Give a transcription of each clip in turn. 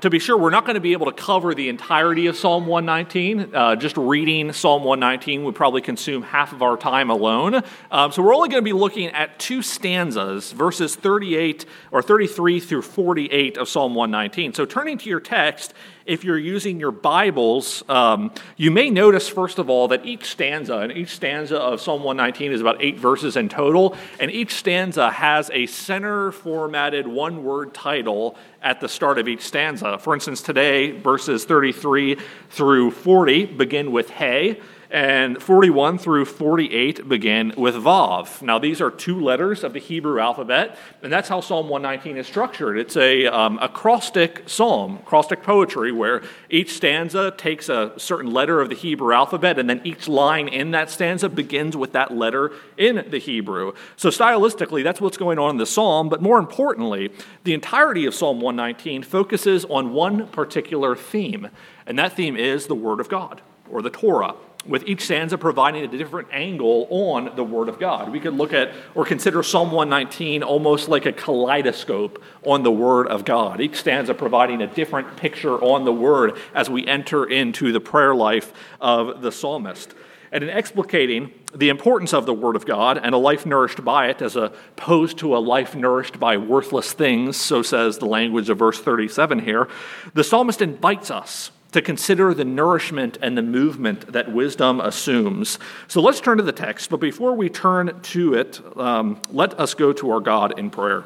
To be sure, we're not going to be able to cover the entirety of Psalm 119. Uh, just reading Psalm 119 would probably consume half of our time alone. Um, so we're only going to be looking at two stanzas, verses 38 or 33 through 48 of Psalm 119. So turning to your text, if you're using your Bibles, um, you may notice, first of all, that each stanza, and each stanza of Psalm 119 is about eight verses in total, and each stanza has a center formatted one word title at the start of each stanza. For instance, today, verses 33 through 40 begin with Hey and 41 through 48 begin with Vav. Now, these are two letters of the Hebrew alphabet, and that's how Psalm 119 is structured. It's a um, acrostic psalm, acrostic poetry, where each stanza takes a certain letter of the Hebrew alphabet, and then each line in that stanza begins with that letter in the Hebrew. So, stylistically, that's what's going on in the psalm, but more importantly, the entirety of Psalm 119 focuses on one particular theme, and that theme is the Word of God, or the Torah with each stanza providing a different angle on the Word of God. We could look at or consider Psalm 119 almost like a kaleidoscope on the Word of God, each stanza providing a different picture on the Word as we enter into the prayer life of the psalmist. And in explicating the importance of the Word of God and a life nourished by it as opposed to a life nourished by worthless things, so says the language of verse 37 here, the psalmist invites us to consider the nourishment and the movement that wisdom assumes. So let's turn to the text, but before we turn to it, um, let us go to our God in prayer.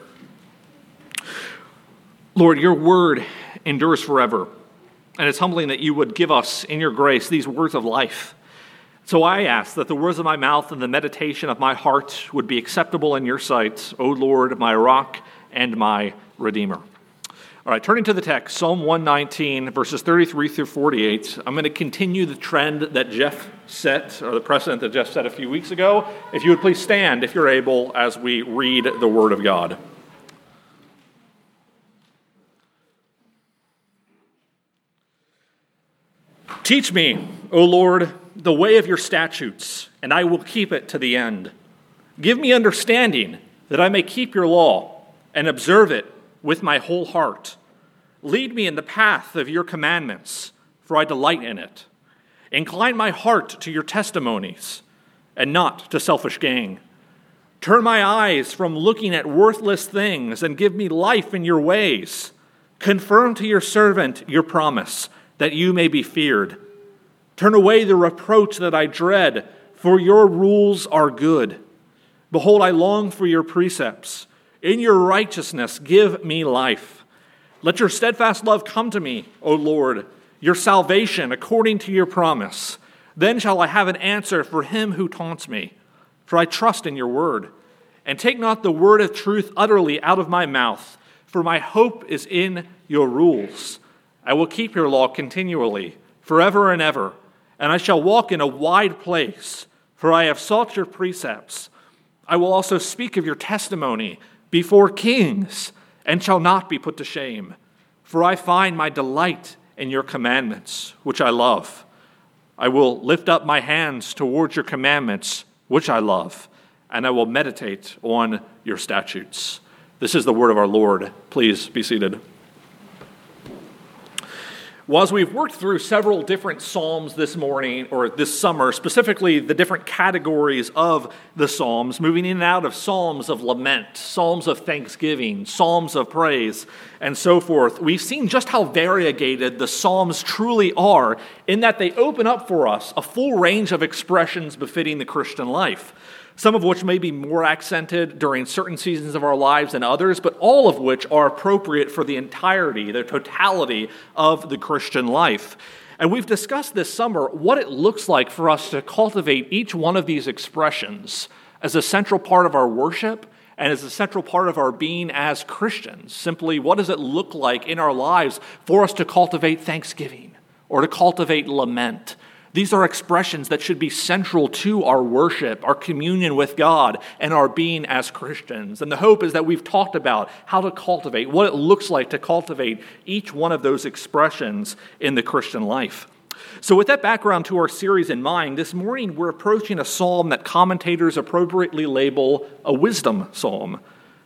Lord, your word endures forever, and it's humbling that you would give us in your grace these words of life. So I ask that the words of my mouth and the meditation of my heart would be acceptable in your sight, O Lord, my rock and my redeemer. All right, turning to the text, Psalm 119, verses 33 through 48. I'm going to continue the trend that Jeff set, or the precedent that Jeff set a few weeks ago. If you would please stand, if you're able, as we read the Word of God. Teach me, O Lord, the way of your statutes, and I will keep it to the end. Give me understanding that I may keep your law and observe it with my whole heart. Lead me in the path of your commandments, for I delight in it. Incline my heart to your testimonies, and not to selfish gain. Turn my eyes from looking at worthless things, and give me life in your ways. Confirm to your servant your promise, that you may be feared. Turn away the reproach that I dread, for your rules are good. Behold, I long for your precepts. In your righteousness, give me life. Let your steadfast love come to me, O Lord, your salvation according to your promise. Then shall I have an answer for him who taunts me, for I trust in your word. And take not the word of truth utterly out of my mouth, for my hope is in your rules. I will keep your law continually, forever and ever, and I shall walk in a wide place, for I have sought your precepts. I will also speak of your testimony before kings and shall not be put to shame. For I find my delight in your commandments, which I love. I will lift up my hands towards your commandments, which I love, and I will meditate on your statutes. This is the word of our Lord. Please be seated. Well, as we've worked through several different Psalms this morning or this summer, specifically the different categories of the Psalms, moving in and out of Psalms of lament, Psalms of thanksgiving, Psalms of praise, and so forth, we've seen just how variegated the Psalms truly are in that they open up for us a full range of expressions befitting the Christian life some of which may be more accented during certain seasons of our lives than others, but all of which are appropriate for the entirety, the totality of the Christian life. And we've discussed this summer what it looks like for us to cultivate each one of these expressions as a central part of our worship and as a central part of our being as Christians. Simply, what does it look like in our lives for us to cultivate thanksgiving or to cultivate lament? These are expressions that should be central to our worship, our communion with God, and our being as Christians. And the hope is that we've talked about how to cultivate, what it looks like to cultivate each one of those expressions in the Christian life. So, with that background to our series in mind, this morning we're approaching a psalm that commentators appropriately label a wisdom psalm.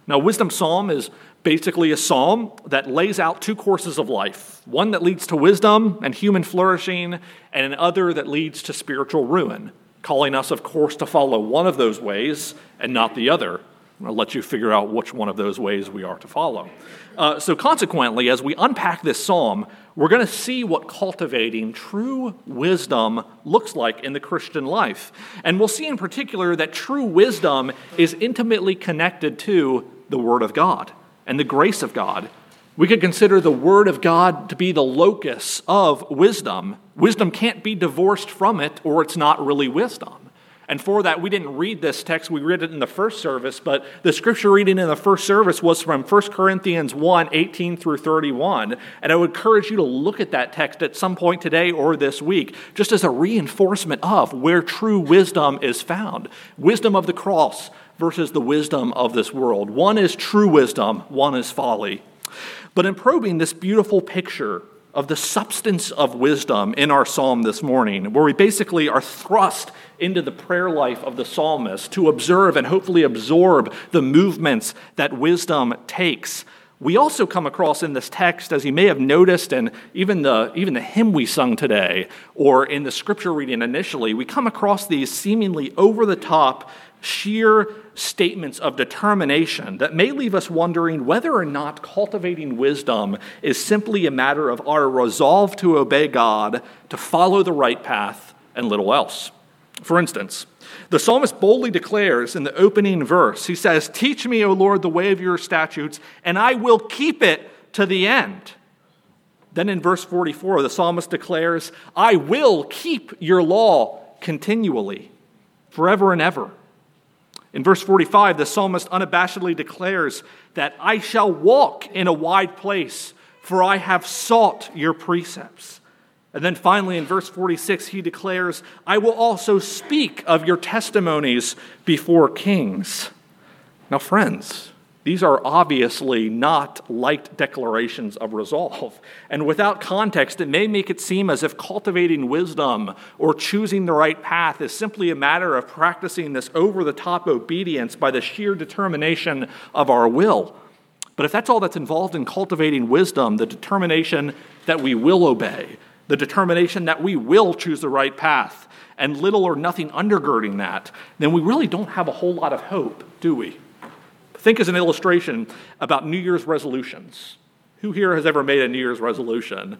Now, wisdom psalm is Basically, a psalm that lays out two courses of life one that leads to wisdom and human flourishing, and another that leads to spiritual ruin, calling us, of course, to follow one of those ways and not the other. I'll let you figure out which one of those ways we are to follow. Uh, so, consequently, as we unpack this psalm, we're going to see what cultivating true wisdom looks like in the Christian life. And we'll see in particular that true wisdom is intimately connected to the Word of God and the grace of God. We could consider the Word of God to be the locus of wisdom. Wisdom can't be divorced from it, or it's not really wisdom. And for that, we didn't read this text. We read it in the first service, but the scripture reading in the first service was from 1 Corinthians 1 18 through 31. And I would encourage you to look at that text at some point today or this week, just as a reinforcement of where true wisdom is found wisdom of the cross versus the wisdom of this world. One is true wisdom, one is folly. But in probing this beautiful picture of the substance of wisdom in our psalm this morning, where we basically are thrust into the prayer life of the psalmist to observe and hopefully absorb the movements that wisdom takes. We also come across in this text, as you may have noticed, and even the, even the hymn we sung today, or in the scripture reading initially, we come across these seemingly over the top, sheer statements of determination that may leave us wondering whether or not cultivating wisdom is simply a matter of our resolve to obey God, to follow the right path, and little else. For instance, the psalmist boldly declares in the opening verse, he says, Teach me, O Lord, the way of your statutes, and I will keep it to the end. Then in verse 44, the psalmist declares, I will keep your law continually, forever and ever. In verse 45, the psalmist unabashedly declares that I shall walk in a wide place, for I have sought your precepts. And then finally, in verse 46, he declares, I will also speak of your testimonies before kings. Now, friends, these are obviously not light declarations of resolve. And without context, it may make it seem as if cultivating wisdom or choosing the right path is simply a matter of practicing this over the top obedience by the sheer determination of our will. But if that's all that's involved in cultivating wisdom, the determination that we will obey, the determination that we will choose the right path, and little or nothing undergirding that, then we really don't have a whole lot of hope, do we? Think as an illustration about New Year's resolutions. Who here has ever made a New Year's resolution?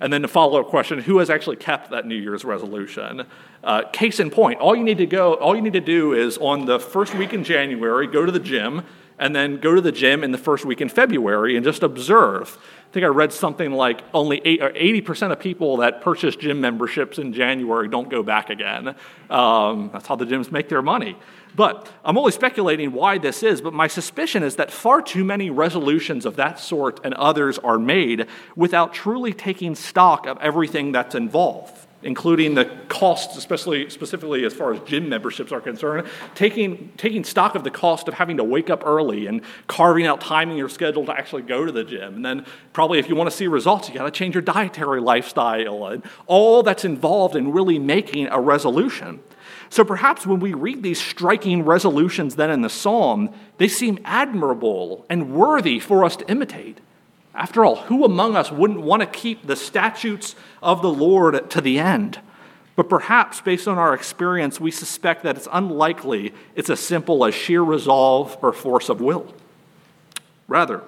And then the follow up question who has actually kept that New Year's resolution? Uh, case in point, all you need to go, all you need to do is on the first week in January, go to the gym, and then go to the gym in the first week in February and just observe. I think I read something like only 80% of people that purchase gym memberships in January don't go back again. Um, that's how the gyms make their money. But I'm only speculating why this is, but my suspicion is that far too many resolutions of that sort and others are made without truly taking stock of everything that's involved including the costs, especially specifically as far as gym memberships are concerned, taking, taking stock of the cost of having to wake up early and carving out time in your schedule to actually go to the gym. And then probably if you want to see results, you got to change your dietary lifestyle and all that's involved in really making a resolution. So perhaps when we read these striking resolutions then in the psalm, they seem admirable and worthy for us to imitate. After all, who among us wouldn't want to keep the statutes of the Lord to the end? But perhaps, based on our experience, we suspect that it's unlikely it's as simple as sheer resolve or force of will. Rather,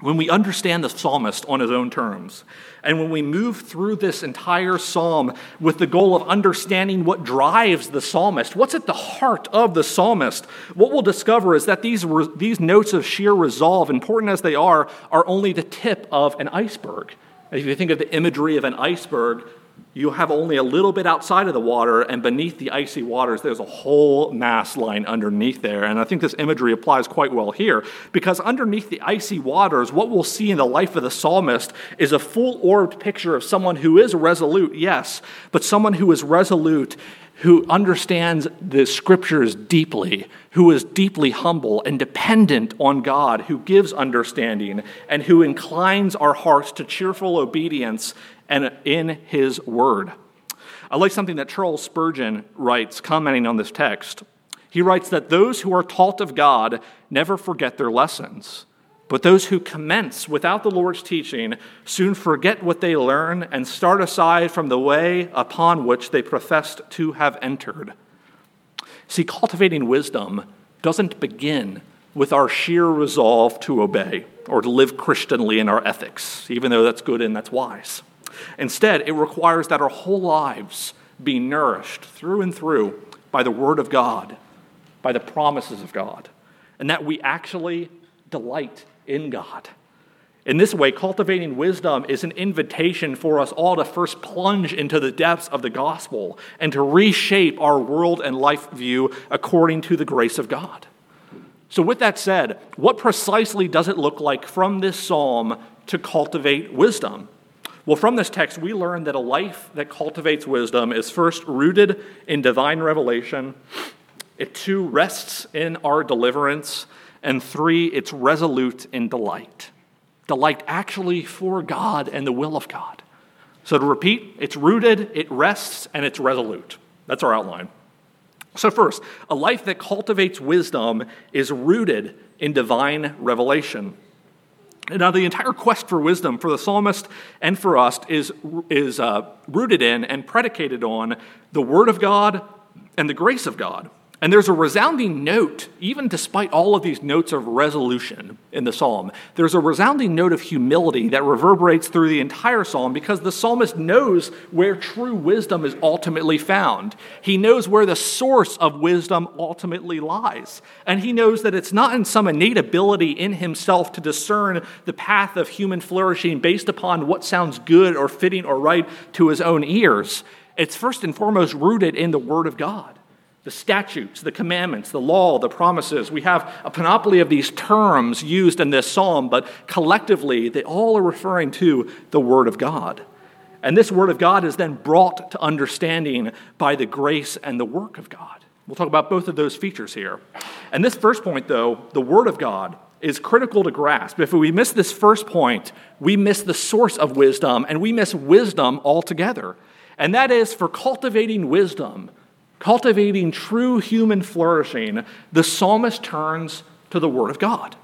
when we understand the psalmist on his own terms, and when we move through this entire psalm with the goal of understanding what drives the psalmist, what's at the heart of the psalmist, what we'll discover is that these, these notes of sheer resolve, important as they are, are only the tip of an iceberg. If you think of the imagery of an iceberg, you have only a little bit outside of the water, and beneath the icy waters, there's a whole mass line underneath there. And I think this imagery applies quite well here, because underneath the icy waters, what we'll see in the life of the psalmist is a full orbed picture of someone who is resolute, yes, but someone who is resolute who understands the scriptures deeply, who is deeply humble and dependent on God, who gives understanding, and who inclines our hearts to cheerful obedience and in his word. I like something that Charles Spurgeon writes, commenting on this text. He writes that those who are taught of God never forget their lessons. But those who commence without the Lord's teaching soon forget what they learn and start aside from the way upon which they professed to have entered. See, cultivating wisdom doesn't begin with our sheer resolve to obey or to live Christianly in our ethics, even though that's good and that's wise. Instead, it requires that our whole lives be nourished through and through by the Word of God, by the promises of God, and that we actually delight in God. In this way, cultivating wisdom is an invitation for us all to first plunge into the depths of the gospel and to reshape our world and life view according to the grace of God. So, with that said, what precisely does it look like from this psalm to cultivate wisdom? Well, from this text, we learn that a life that cultivates wisdom is first rooted in divine revelation, it too rests in our deliverance, and three, it's resolute in delight. Delight actually for God and the will of God. So to repeat, it's rooted, it rests, and it's resolute. That's our outline. So, first, a life that cultivates wisdom is rooted in divine revelation. Now, the entire quest for wisdom for the psalmist and for us is, is uh, rooted in and predicated on the Word of God and the grace of God. And there's a resounding note, even despite all of these notes of resolution in the psalm, there's a resounding note of humility that reverberates through the entire psalm because the psalmist knows where true wisdom is ultimately found. He knows where the source of wisdom ultimately lies. And he knows that it's not in some innate ability in himself to discern the path of human flourishing based upon what sounds good or fitting or right to his own ears. It's first and foremost rooted in the Word of God the statutes, the commandments, the law, the promises. We have a panoply of these terms used in this psalm, but collectively, they all are referring to the Word of God. And this Word of God is then brought to understanding by the grace and the work of God. We'll talk about both of those features here. And this first point, though, the Word of God, is critical to grasp. If we miss this first point, we miss the source of wisdom, and we miss wisdom altogether. And that is for cultivating wisdom cultivating true human flourishing, the psalmist turns to the Word of God.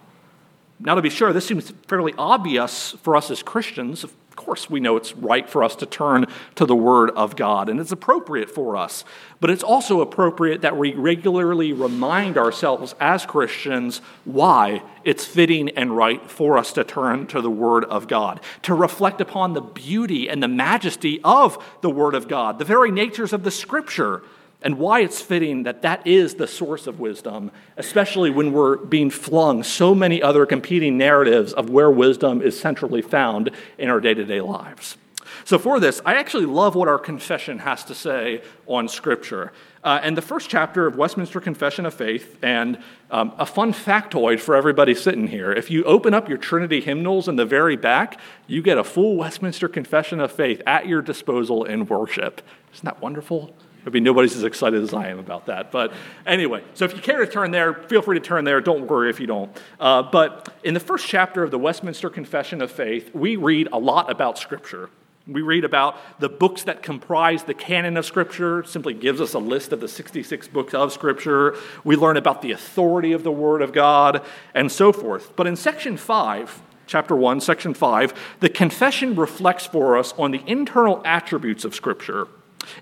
Now, to be sure, this seems fairly obvious for us as Christians. Of course, we know it's right for us to turn to the Word of God, and it's appropriate for us. But it's also appropriate that we regularly remind ourselves as Christians why it's fitting and right for us to turn to the Word of God, to reflect upon the beauty and the majesty of the Word of God, the very natures of the Scripture and why it's fitting that that is the source of wisdom, especially when we're being flung so many other competing narratives of where wisdom is centrally found in our day to day lives. So, for this, I actually love what our confession has to say on Scripture. Uh, and the first chapter of Westminster Confession of Faith, and um, a fun factoid for everybody sitting here if you open up your Trinity hymnals in the very back, you get a full Westminster Confession of Faith at your disposal in worship. Isn't that wonderful? I mean, nobody's as excited as I am about that. But anyway, so if you care to turn there, feel free to turn there. Don't worry if you don't. Uh, but in the first chapter of the Westminster Confession of Faith, we read a lot about Scripture. We read about the books that comprise the canon of Scripture, simply gives us a list of the 66 books of Scripture. We learn about the authority of the Word of God, and so forth. But in section 5, chapter 1, section 5, the confession reflects for us on the internal attributes of Scripture.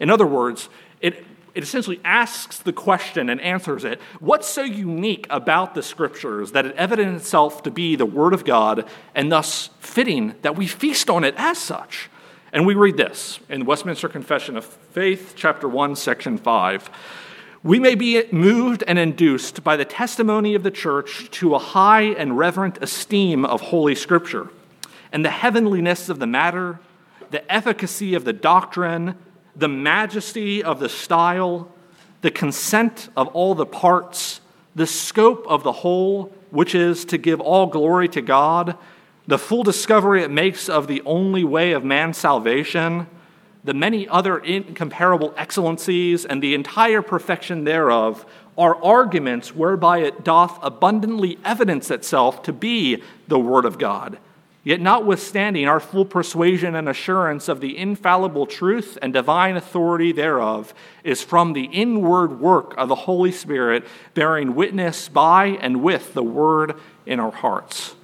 In other words, it, it essentially asks the question and answers it what's so unique about the scriptures that it evident itself to be the word of god and thus fitting that we feast on it as such? And we read this in westminster confession of faith chapter 1 section 5 we may be moved and induced by the testimony of the church to a high and reverent esteem of holy scripture and the heavenliness of the matter the efficacy of the doctrine the majesty of the style, the consent of all the parts, the scope of the whole, which is to give all glory to God, the full discovery it makes of the only way of man's salvation, the many other incomparable excellencies, and the entire perfection thereof are arguments whereby it doth abundantly evidence itself to be the Word of God Yet, notwithstanding our full persuasion and assurance of the infallible truth and divine authority thereof is from the inward work of the Holy Spirit, bearing witness by and with the Word in our hearts.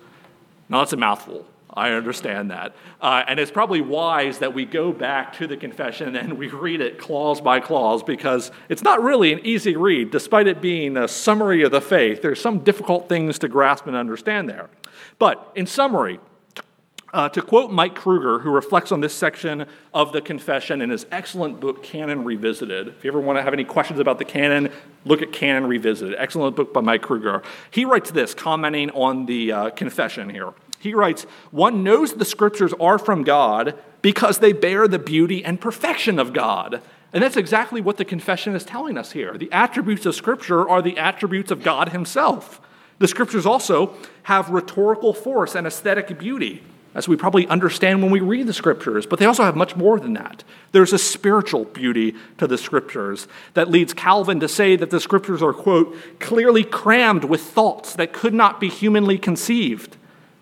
Now, that's a mouthful. I understand that. Uh, and it's probably wise that we go back to the confession and we read it clause by clause because it's not really an easy read, despite it being a summary of the faith. There's some difficult things to grasp and understand there. But in summary, uh, to quote Mike Kruger, who reflects on this section of the confession in his excellent book, Canon Revisited. If you ever want to have any questions about the canon, look at Canon Revisited. Excellent book by Mike Kruger. He writes this, commenting on the uh, confession here. He writes, One knows the scriptures are from God because they bear the beauty and perfection of God. And that's exactly what the confession is telling us here. The attributes of scripture are the attributes of God Himself. The scriptures also have rhetorical force and aesthetic beauty, as we probably understand when we read the scriptures, but they also have much more than that. There's a spiritual beauty to the scriptures that leads Calvin to say that the scriptures are, quote, clearly crammed with thoughts that could not be humanly conceived.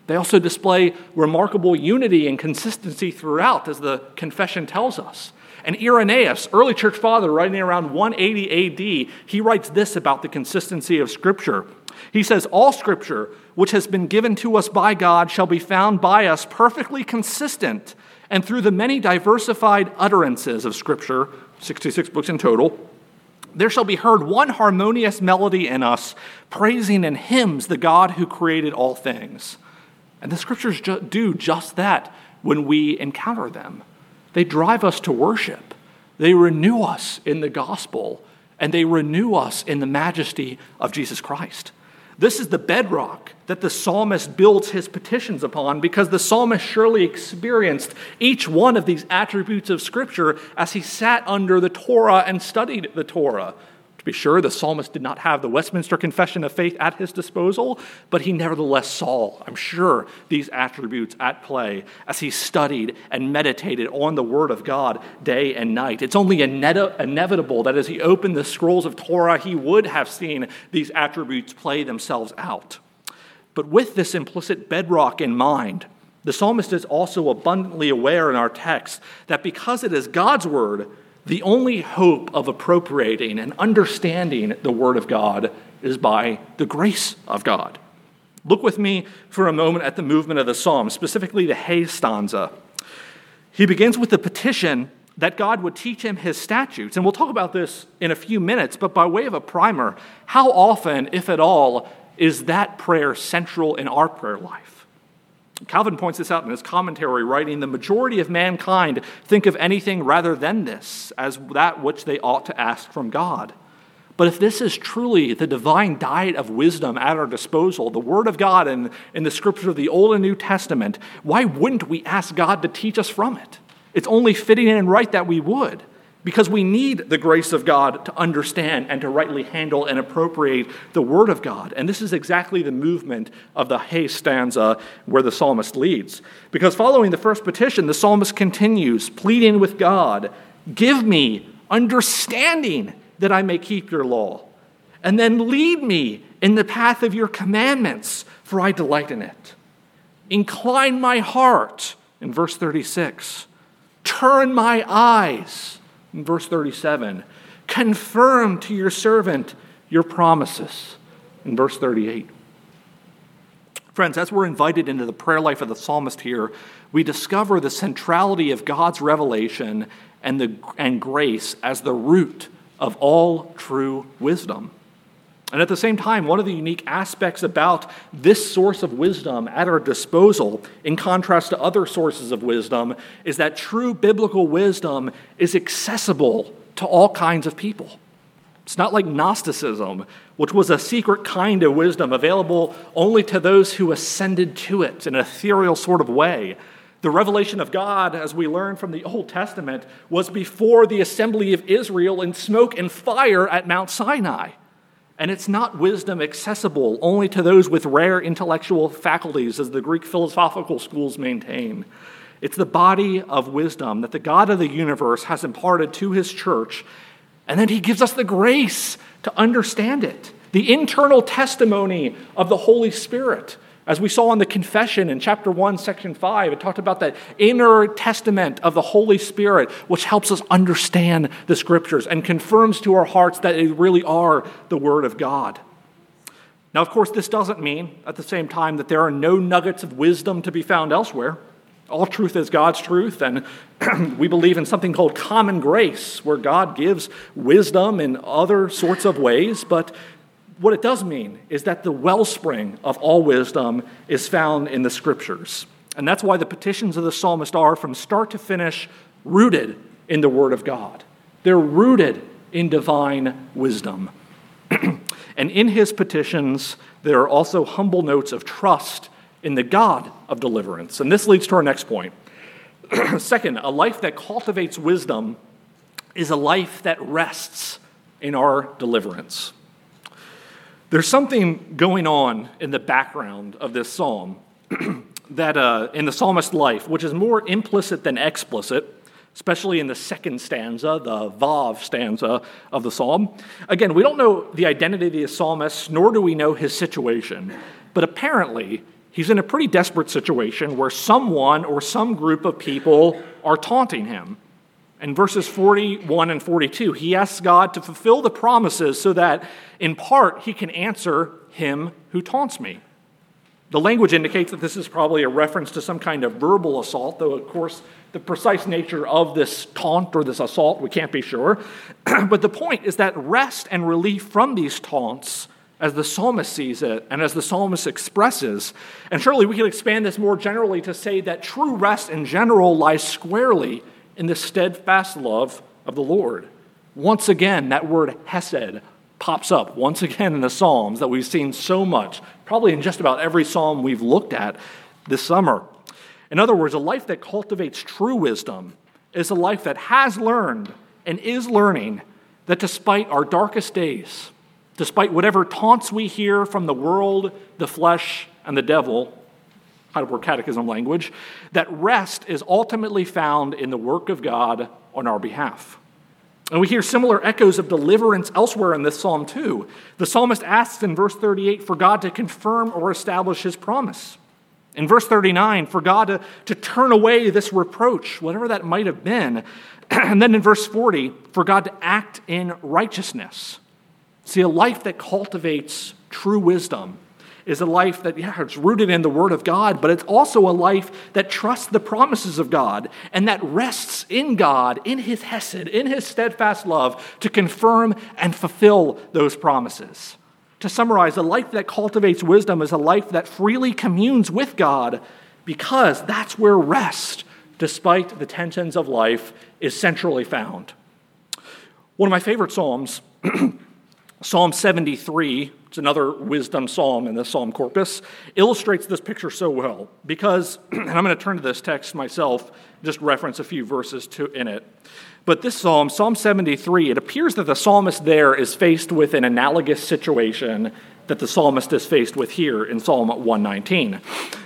They also display remarkable unity and consistency throughout, as the confession tells us. And Irenaeus, early church father, writing around 180 AD, he writes this about the consistency of Scripture. He says, All Scripture, which has been given to us by God, shall be found by us perfectly consistent, and through the many diversified utterances of Scripture, 66 books in total, there shall be heard one harmonious melody in us, praising in hymns the God who created all things. And the scriptures ju- do just that when we encounter them. They drive us to worship, they renew us in the gospel, and they renew us in the majesty of Jesus Christ. This is the bedrock that the psalmist builds his petitions upon because the psalmist surely experienced each one of these attributes of Scripture as he sat under the Torah and studied the Torah. Be sure, the psalmist did not have the Westminster Confession of Faith at his disposal, but he nevertheless saw, I'm sure, these attributes at play as he studied and meditated on the Word of God day and night. It's only inevitable that as he opened the scrolls of Torah, he would have seen these attributes play themselves out. But with this implicit bedrock in mind, the psalmist is also abundantly aware in our text that because it is God's Word, the only hope of appropriating and understanding the Word of God is by the grace of God. Look with me for a moment at the movement of the psalm, specifically the Hay stanza. He begins with the petition that God would teach him his statutes. And we'll talk about this in a few minutes, but by way of a primer, how often, if at all, is that prayer central in our prayer life? Calvin points this out in his commentary, writing The majority of mankind think of anything rather than this as that which they ought to ask from God. But if this is truly the divine diet of wisdom at our disposal, the Word of God and in the scriptures of the Old and New Testament, why wouldn't we ask God to teach us from it? It's only fitting and right that we would because we need the grace of God to understand and to rightly handle and appropriate the Word of God. And this is exactly the movement of the Hey stanza where the psalmist leads. Because following the first petition, the psalmist continues, pleading with God, Give me understanding that I may keep your law, and then lead me in the path of your commandments, for I delight in it. Incline my heart, in verse 36. Turn my eyes in verse 37, confirm to your servant your promises. In verse 38. Friends, as we're invited into the prayer life of the psalmist here, we discover the centrality of God's revelation and, the, and grace as the root of all true wisdom. And at the same time, one of the unique aspects about this source of wisdom at our disposal, in contrast to other sources of wisdom, is that true biblical wisdom is accessible to all kinds of people. It's not like Gnosticism, which was a secret kind of wisdom available only to those who ascended to it in an ethereal sort of way. The revelation of God, as we learn from the Old Testament, was before the assembly of Israel in smoke and fire at Mount Sinai. And it's not wisdom accessible only to those with rare intellectual faculties, as the Greek philosophical schools maintain. It's the body of wisdom that the God of the universe has imparted to his church, and then he gives us the grace to understand it. The internal testimony of the Holy Spirit as we saw in the confession in chapter 1, section 5, it talked about that inner testament of the Holy Spirit, which helps us understand the scriptures and confirms to our hearts that they really are the Word of God. Now, of course, this doesn't mean at the same time that there are no nuggets of wisdom to be found elsewhere. All truth is God's truth, and we believe in something called common grace, where God gives wisdom in other sorts of ways. But what it does mean is that the wellspring of all wisdom is found in the scriptures. And that's why the petitions of the psalmist are, from start to finish, rooted in the Word of God. They're rooted in divine wisdom. and in his petitions, there are also humble notes of trust in the God of deliverance. And this leads to our next point. Second, a life that cultivates wisdom is a life that rests in our deliverance. There's something going on in the background of this psalm that uh, in the psalmist's life, which is more implicit than explicit, especially in the second stanza, the Vav stanza of the psalm. Again, we don't know the identity of the psalmist, nor do we know his situation, but apparently he's in a pretty desperate situation where someone or some group of people are taunting him. In verses 41 and 42, he asks God to fulfill the promises so that, in part, he can answer him who taunts me. The language indicates that this is probably a reference to some kind of verbal assault, though, of course, the precise nature of this taunt or this assault, we can't be sure. but the point is that rest and relief from these taunts, as the psalmist sees it and as the psalmist expresses, and surely we can expand this more generally to say that true rest in general lies squarely in the steadfast love of the Lord. Once again, that word hesed pops up once again in the Psalms that we've seen so much, probably in just about every psalm we've looked at this summer. In other words, a life that cultivates true wisdom is a life that has learned and is learning that despite our darkest days, despite whatever taunts we hear from the world, the flesh, and the devil, Heidelberg Catechism language, that rest is ultimately found in the work of God on our behalf. And we hear similar echoes of deliverance elsewhere in this psalm, too. The psalmist asks in verse 38 for God to confirm or establish his promise. In verse 39, for God to, to turn away this reproach, whatever that might have been. And then in verse 40, for God to act in righteousness. See, a life that cultivates true wisdom is a life that, yeah, it's rooted in the Word of God, but it's also a life that trusts the promises of God and that rests in God, in His Hesed, in His steadfast love to confirm and fulfill those promises. To summarize, a life that cultivates wisdom is a life that freely communes with God because that's where rest, despite the tensions of life, is centrally found. One of my favorite Psalms, Psalm 73, it's another wisdom psalm in the psalm corpus, illustrates this picture so well because, and I'm going to turn to this text myself, just reference a few verses to, in it. But this psalm, Psalm 73, it appears that the psalmist there is faced with an analogous situation that the psalmist is faced with here in Psalm 119.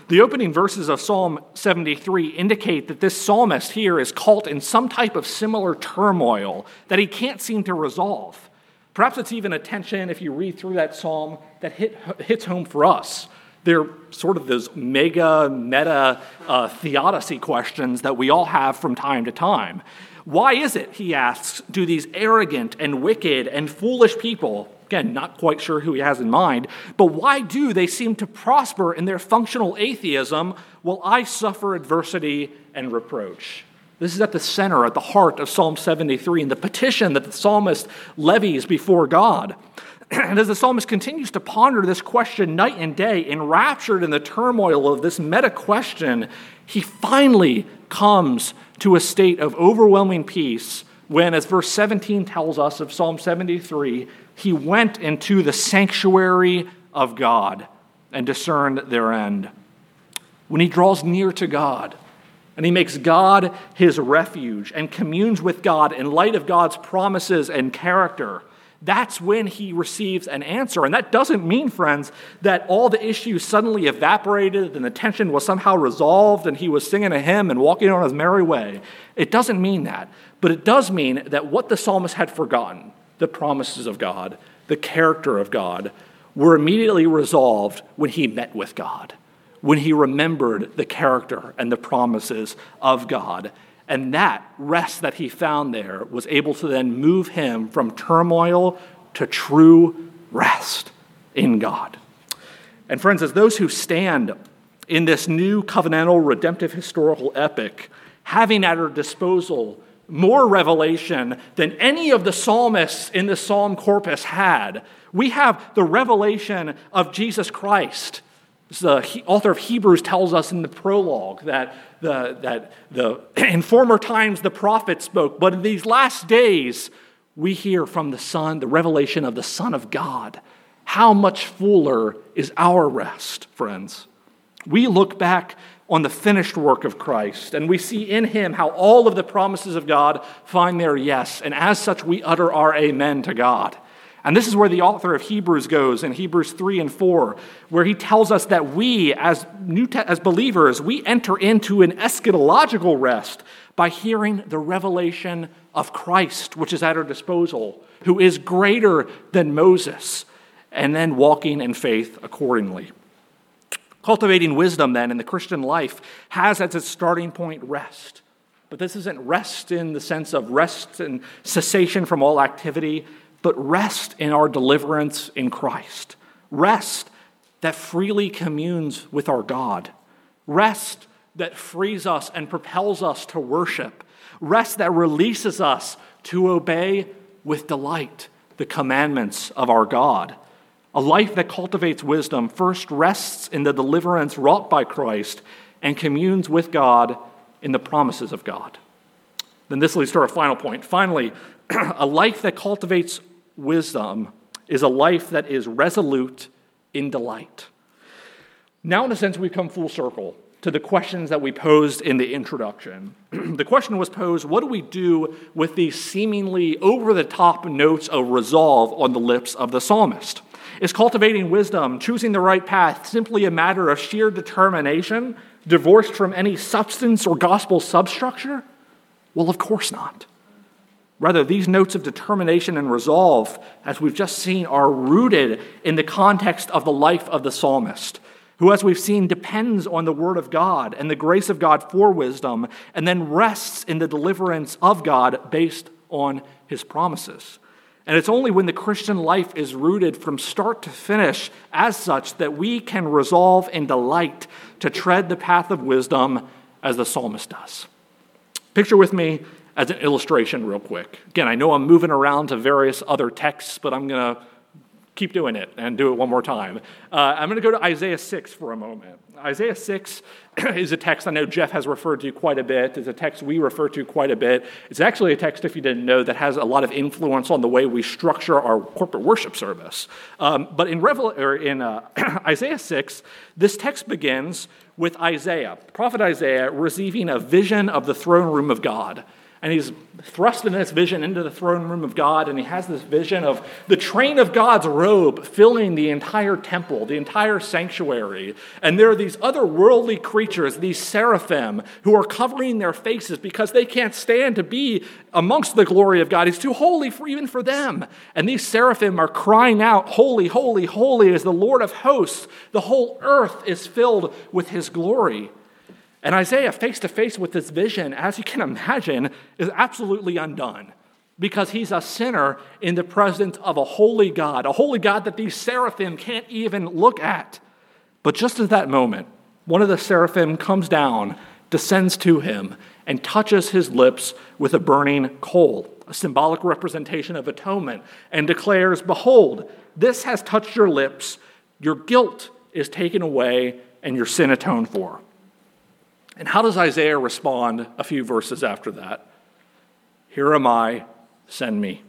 The opening verses of Psalm 73 indicate that this psalmist here is caught in some type of similar turmoil that he can't seem to resolve. Perhaps it's even a tension, if you read through that psalm, that hit, hits home for us. They're sort of those mega, meta uh, theodicy questions that we all have from time to time. Why is it, he asks, do these arrogant and wicked and foolish people, again, not quite sure who he has in mind, but why do they seem to prosper in their functional atheism while I suffer adversity and reproach? This is at the center, at the heart of Psalm 73 and the petition that the psalmist levies before God. And as the psalmist continues to ponder this question night and day, enraptured in the turmoil of this meta question, he finally comes to a state of overwhelming peace when, as verse 17 tells us of Psalm 73, he went into the sanctuary of God and discerned their end. When he draws near to God, and he makes God his refuge and communes with God in light of God's promises and character. That's when he receives an answer. And that doesn't mean, friends, that all the issues suddenly evaporated and the tension was somehow resolved and he was singing a hymn and walking on his merry way. It doesn't mean that. But it does mean that what the psalmist had forgotten, the promises of God, the character of God, were immediately resolved when he met with God when he remembered the character and the promises of God. And that rest that he found there was able to then move him from turmoil to true rest in God. And friends, as those who stand in this new covenantal redemptive historical epic, having at our disposal more revelation than any of the psalmists in the psalm corpus had, we have the revelation of Jesus Christ. The author of Hebrews tells us in the prologue that, the, that the, in former times the prophets spoke, but in these last days we hear from the Son, the revelation of the Son of God. How much fuller is our rest, friends? We look back on the finished work of Christ, and we see in him how all of the promises of God find their yes, and as such we utter our amen to God. And this is where the author of Hebrews goes in Hebrews 3 and 4, where he tells us that we, as, new te- as believers, we enter into an eschatological rest by hearing the revelation of Christ, which is at our disposal, who is greater than Moses, and then walking in faith accordingly. Cultivating wisdom, then, in the Christian life has as its starting point rest. But this isn't rest in the sense of rest and cessation from all activity, but rest in our deliverance in Christ. Rest that freely communes with our God. Rest that frees us and propels us to worship. Rest that releases us to obey with delight the commandments of our God. A life that cultivates wisdom first rests in the deliverance wrought by Christ and communes with God in the promises of God. Then this leads to our final point. Finally, a life that cultivates wisdom is a life that is resolute in delight. Now, in a sense, we've come full circle to the questions that we posed in the introduction. the question was posed what do we do with these seemingly over the top notes of resolve on the lips of the psalmist? Is cultivating wisdom, choosing the right path, simply a matter of sheer determination, divorced from any substance or gospel substructure? Well, of course not. Rather, these notes of determination and resolve, as we've just seen, are rooted in the context of the life of the psalmist, who, as we've seen, depends on the word of God and the grace of God for wisdom, and then rests in the deliverance of God based on his promises. And it's only when the Christian life is rooted from start to finish as such that we can resolve and delight to tread the path of wisdom as the psalmist does. Picture with me as an illustration, real quick. Again, I know I'm moving around to various other texts, but I'm going to keep doing it and do it one more time. Uh, I'm going to go to Isaiah 6 for a moment. Isaiah 6 is a text I know Jeff has referred to quite a bit. It's a text we refer to quite a bit. It's actually a text, if you didn't know, that has a lot of influence on the way we structure our corporate worship service. Um, but in, Revel- or in uh, Isaiah 6, this text begins with Isaiah, prophet Isaiah, receiving a vision of the throne room of God and he's thrust in this vision into the throne room of God, and he has this vision of the train of God's robe filling the entire temple, the entire sanctuary. And there are these other worldly creatures, these seraphim, who are covering their faces because they can't stand to be amongst the glory of God. He's too holy for even for them. And these seraphim are crying out, Holy, holy, holy is the Lord of hosts. The whole earth is filled with his glory. And Isaiah, face to face with this vision, as you can imagine, is absolutely undone because he's a sinner in the presence of a holy God, a holy God that these seraphim can't even look at. But just at that moment, one of the seraphim comes down, descends to him, and touches his lips with a burning coal, a symbolic representation of atonement, and declares, Behold, this has touched your lips, your guilt is taken away, and your sin atoned for. And how does Isaiah respond a few verses after that? Here am I, send me.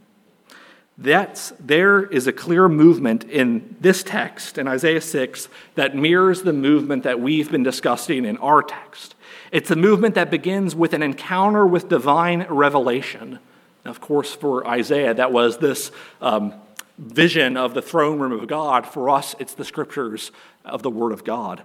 That's, there is a clear movement in this text, in Isaiah 6, that mirrors the movement that we've been discussing in our text. It's a movement that begins with an encounter with divine revelation. of course, for Isaiah, that was this um, vision of the throne room of God. For us, it's the scriptures of the Word of God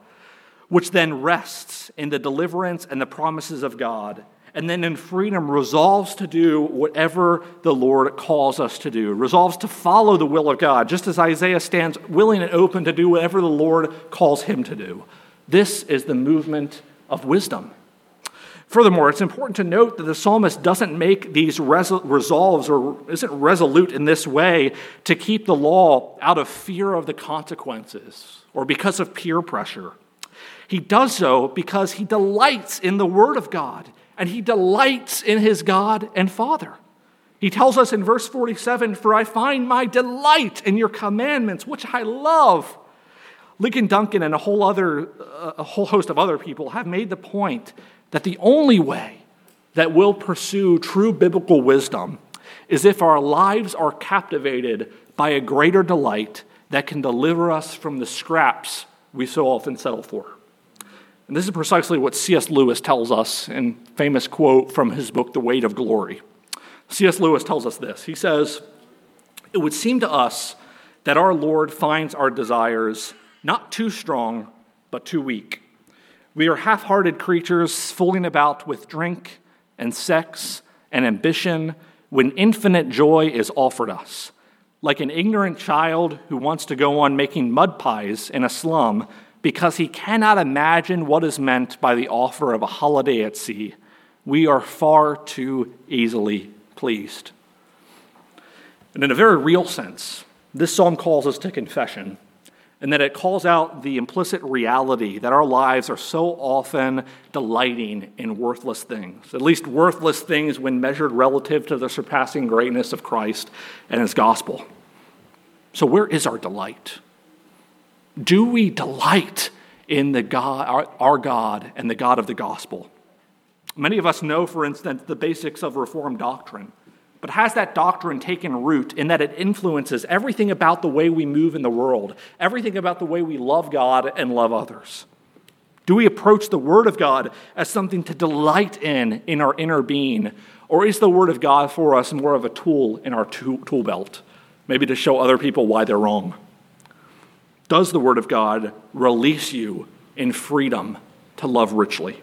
which then rests in the deliverance and the promises of God, and then in freedom resolves to do whatever the Lord calls us to do, resolves to follow the will of God, just as Isaiah stands willing and open to do whatever the Lord calls him to do. This is the movement of wisdom. Furthermore, it's important to note that the psalmist doesn't make these resolves or isn't resolute in this way to keep the law out of fear of the consequences or because of peer pressure. He does so because he delights in the Word of God and he delights in his God and Father. He tells us in verse 47 For I find my delight in your commandments, which I love. Ligon Duncan and a whole, other, uh, a whole host of other people have made the point that the only way that we'll pursue true biblical wisdom is if our lives are captivated by a greater delight that can deliver us from the scraps we so often settle for. And this is precisely what C.S. Lewis tells us in famous quote from his book The Weight of Glory. C.S. Lewis tells us this. He says, "It would seem to us that our Lord finds our desires not too strong, but too weak. We are half hearted creatures fooling about with drink and sex and ambition when infinite joy is offered us. Like an ignorant child who wants to go on making mud pies in a slum because he cannot imagine what is meant by the offer of a holiday at sea, we are far too easily pleased. And in a very real sense, this psalm calls us to confession and that it calls out the implicit reality that our lives are so often delighting in worthless things, at least worthless things when measured relative to the surpassing greatness of Christ and his gospel. So, where is our delight? Do we delight in the God, our, our God and the God of the gospel? Many of us know, for instance, the basics of Reformed doctrine. But has that doctrine taken root in that it influences everything about the way we move in the world, everything about the way we love God and love others? Do we approach the Word of God as something to delight in in our inner being? Or is the Word of God for us more of a tool in our tool belt, maybe to show other people why they're wrong? Does the Word of God release you in freedom to love richly?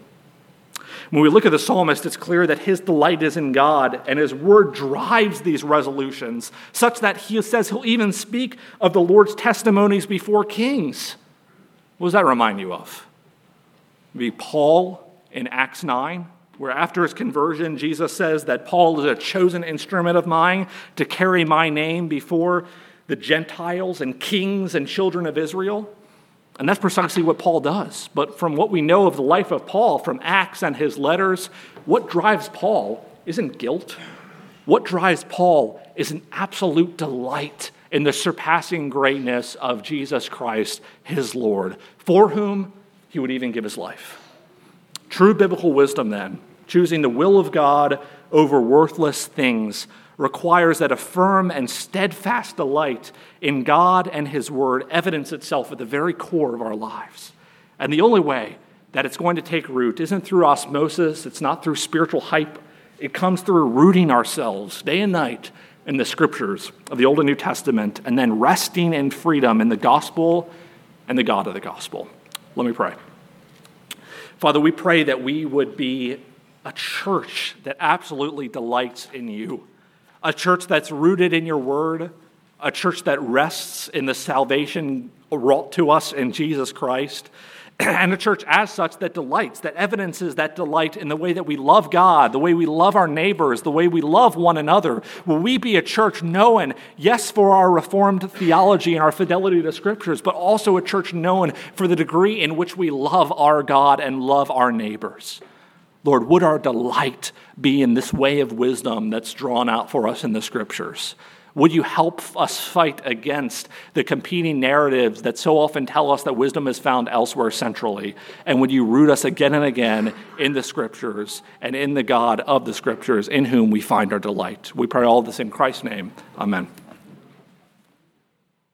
When we look at the psalmist, it's clear that his delight is in God, and his word drives these resolutions, such that he says he'll even speak of the Lord's testimonies before kings. What does that remind you of? Maybe Paul in Acts 9, where after his conversion, Jesus says that Paul is a chosen instrument of mine to carry my name before the Gentiles and kings and children of Israel. And that's precisely what Paul does. But from what we know of the life of Paul, from Acts and his letters, what drives Paul isn't guilt. What drives Paul is an absolute delight in the surpassing greatness of Jesus Christ, his Lord, for whom he would even give his life. True biblical wisdom, then, choosing the will of God over worthless things requires that a firm and steadfast delight in God and His Word evidence itself at the very core of our lives. And the only way that it's going to take root isn't through osmosis, it's not through spiritual hype. It comes through rooting ourselves day and night in the scriptures of the Old and New Testament and then resting in freedom in the gospel and the God of the gospel. Let me pray. Father, we pray that we would be a church that absolutely delights in you a church that's rooted in your word, a church that rests in the salvation wrought to us in Jesus Christ, and a church as such that delights, that evidences that delight in the way that we love God, the way we love our neighbors, the way we love one another. Will we be a church known, yes, for our Reformed theology and our fidelity to scriptures, but also a church known for the degree in which we love our God and love our neighbors? Lord, would our delight be in this way of wisdom that's drawn out for us in the scriptures? Would you help us fight against the competing narratives that so often tell us that wisdom is found elsewhere centrally? And would you root us again and again in the scriptures and in the God of the scriptures in whom we find our delight? We pray all this in Christ's name. Amen.